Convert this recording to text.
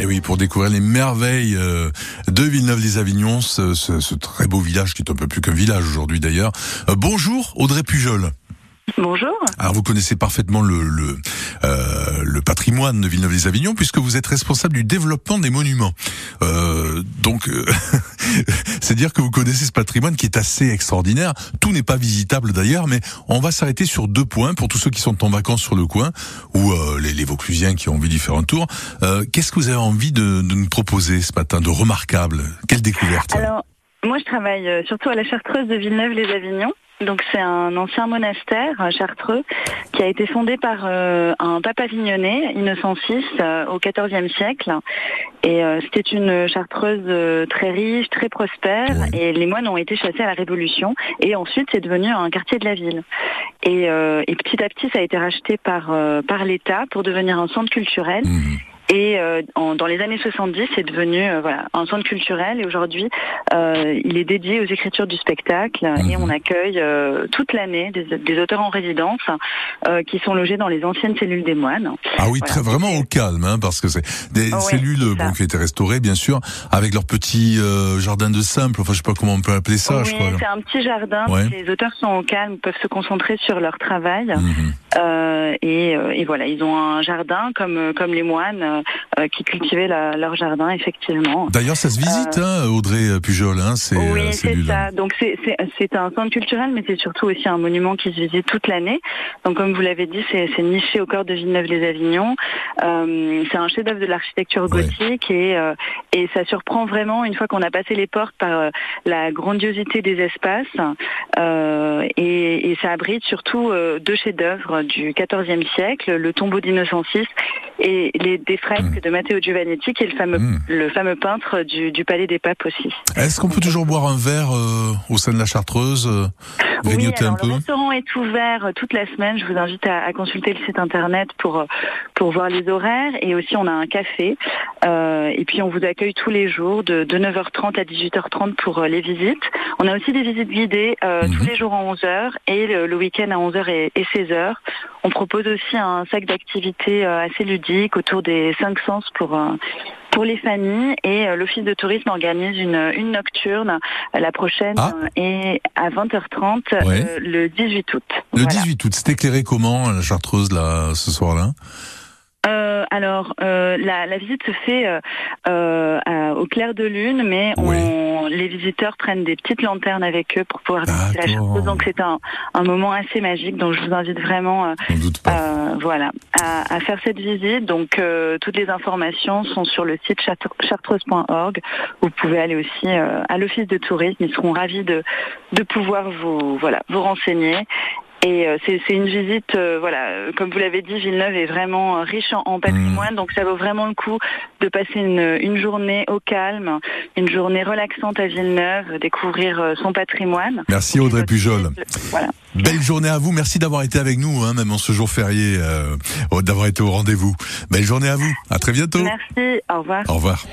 Et oui, pour découvrir les merveilles euh, de Villeneuve-les-Avignon, ce, ce, ce, très beau village qui est un peu plus qu'un village aujourd'hui d'ailleurs. Euh, bonjour Audrey Pujol. Bonjour. Alors vous connaissez parfaitement le, le, euh, le patrimoine de Villeneuve-les-Avignon puisque vous êtes responsable du développement des monuments. Euh, donc euh, c'est dire que vous connaissez ce patrimoine qui est assez extraordinaire. Tout n'est pas visitable d'ailleurs, mais on va s'arrêter sur deux points pour tous ceux qui sont en vacances sur le coin ou euh, les, les Vauclusiens qui ont envie d'y faire un tour. Euh, Qu'est-ce que vous avez envie de, de nous proposer ce matin de remarquable? Quelle découverte? Alors, moi je travaille euh, surtout à la Chartreuse de Villeneuve-les-Avignon. Donc c'est un ancien monastère euh, chartreux qui a été fondé par euh, un pape avignonnais, Innocent VI, euh, au XIVe siècle. Et euh, c'était une chartreuse très riche, très prospère. Ouais. Et les moines ont été chassés à la Révolution. Et ensuite c'est devenu un quartier de la ville. Et, et petit à petit ça a été racheté par par l'État pour devenir un centre culturel. Mhm. Et euh, en- dans les années 70, c'est devenu euh, voilà, un centre culturel et aujourd'hui, euh, il est dédié aux écritures du spectacle et Mhm. on accueille euh, toute l'année des, des auteurs en résidence euh, qui sont logés dans les anciennes cellules des moines. Ah oui, Voilà. très, vraiment au calme, hein, parce que c'est des ouais, cellules c'est bon, qui ont été restaurées, bien sûr, avec leur petit euh, jardin de simple. Enfin, je sais pas comment on peut appeler ça. je oui, crois. c'est un petit jardin. Ouais. Les auteurs sont au calme, peuvent se concentrer sur leur travail. Mhm. Euh, et, euh, et voilà, ils ont un jardin comme euh, comme les moines euh, euh, qui cultivaient la- leur jardin effectivement. D'ailleurs, ça se visite, hein, Audrey Pujol, hein, ces oui, c'est ça. Donc c'est c'est c'est un centre culturel, mais c'est surtout aussi un monument qui se visite toute l'année. Donc comme vous l'avez dit, c'est c'est niché au cœur de Villeneuve-les-Avignon. Euh, c'est un chef-d'œuvre de l'architecture Ouais. gothique et euh, et ça surprend vraiment une fois qu'on a passé les portes par la grandiosité des espaces euh, et, et ça abrite surtout deux chefs-d'œuvre du XIVe siècle, le tombeau d'Innocent VI et les des fresques de Matteo Giovannetti, qui est le fameux Mm. le fameux peintre du, du Palais des Papes aussi. Est-ce qu'on peut toujours boire un verre euh, au sein de la Chartreuse, euh, Oui, grignoter alors un peu? Est ouvert toute la semaine. Je vous invite à, à consulter le site internet pour pour voir les horaires et aussi on a un café Euh, et puis on vous accueille tous les jours de, de 9h30 à 18h30 pour euh, les visites. On a aussi des visites guidées euh, Mhm. tous les jours en 11h et le, le week-end à 11h et, et 16h. On propose aussi un sac d'activités assez ludiques autour des cinq sens pour pour les familles et euh, l'office de tourisme organise une, une nocturne euh, la prochaine Ah. et à 20h30 Ouais. euh, le 18 août. Le Voilà. 18 août, c'est éclairé comment la Chartreuse là ce soir-là? Euh, alors euh, la, la visite se fait euh, à- au clair de lune, mais on, les visiteurs prennent des petites lanternes avec eux pour pouvoir visiter la. Chartreuse. Donc c'est un, un moment assez magique. Donc je vous invite vraiment euh. Euh, voilà, à, à faire cette visite. Donc, euh, toutes les informations sont sur le site chartreuse.org. Vous pouvez aller aussi à l'office de tourisme. Ils seront ravis de, de pouvoir vous, voilà, vous renseigner. Et euh, c'est une visite, euh, voilà, comme vous l'avez dit, Villeneuve est vraiment euh, riche en, en patrimoine, donc ça vaut vraiment le coup de passer une, une journée au calme, une journée relaxante à Villeneuve, découvrir son patrimoine. Merci Audrey Pujol. Voilà. Belle journée à vous. Merci d'avoir été avec nous, hein, même en ce jour férié, euh, d'avoir été au rendez-vous. Belle journée à vous. À très bientôt. Merci, au revoir. Au revoir.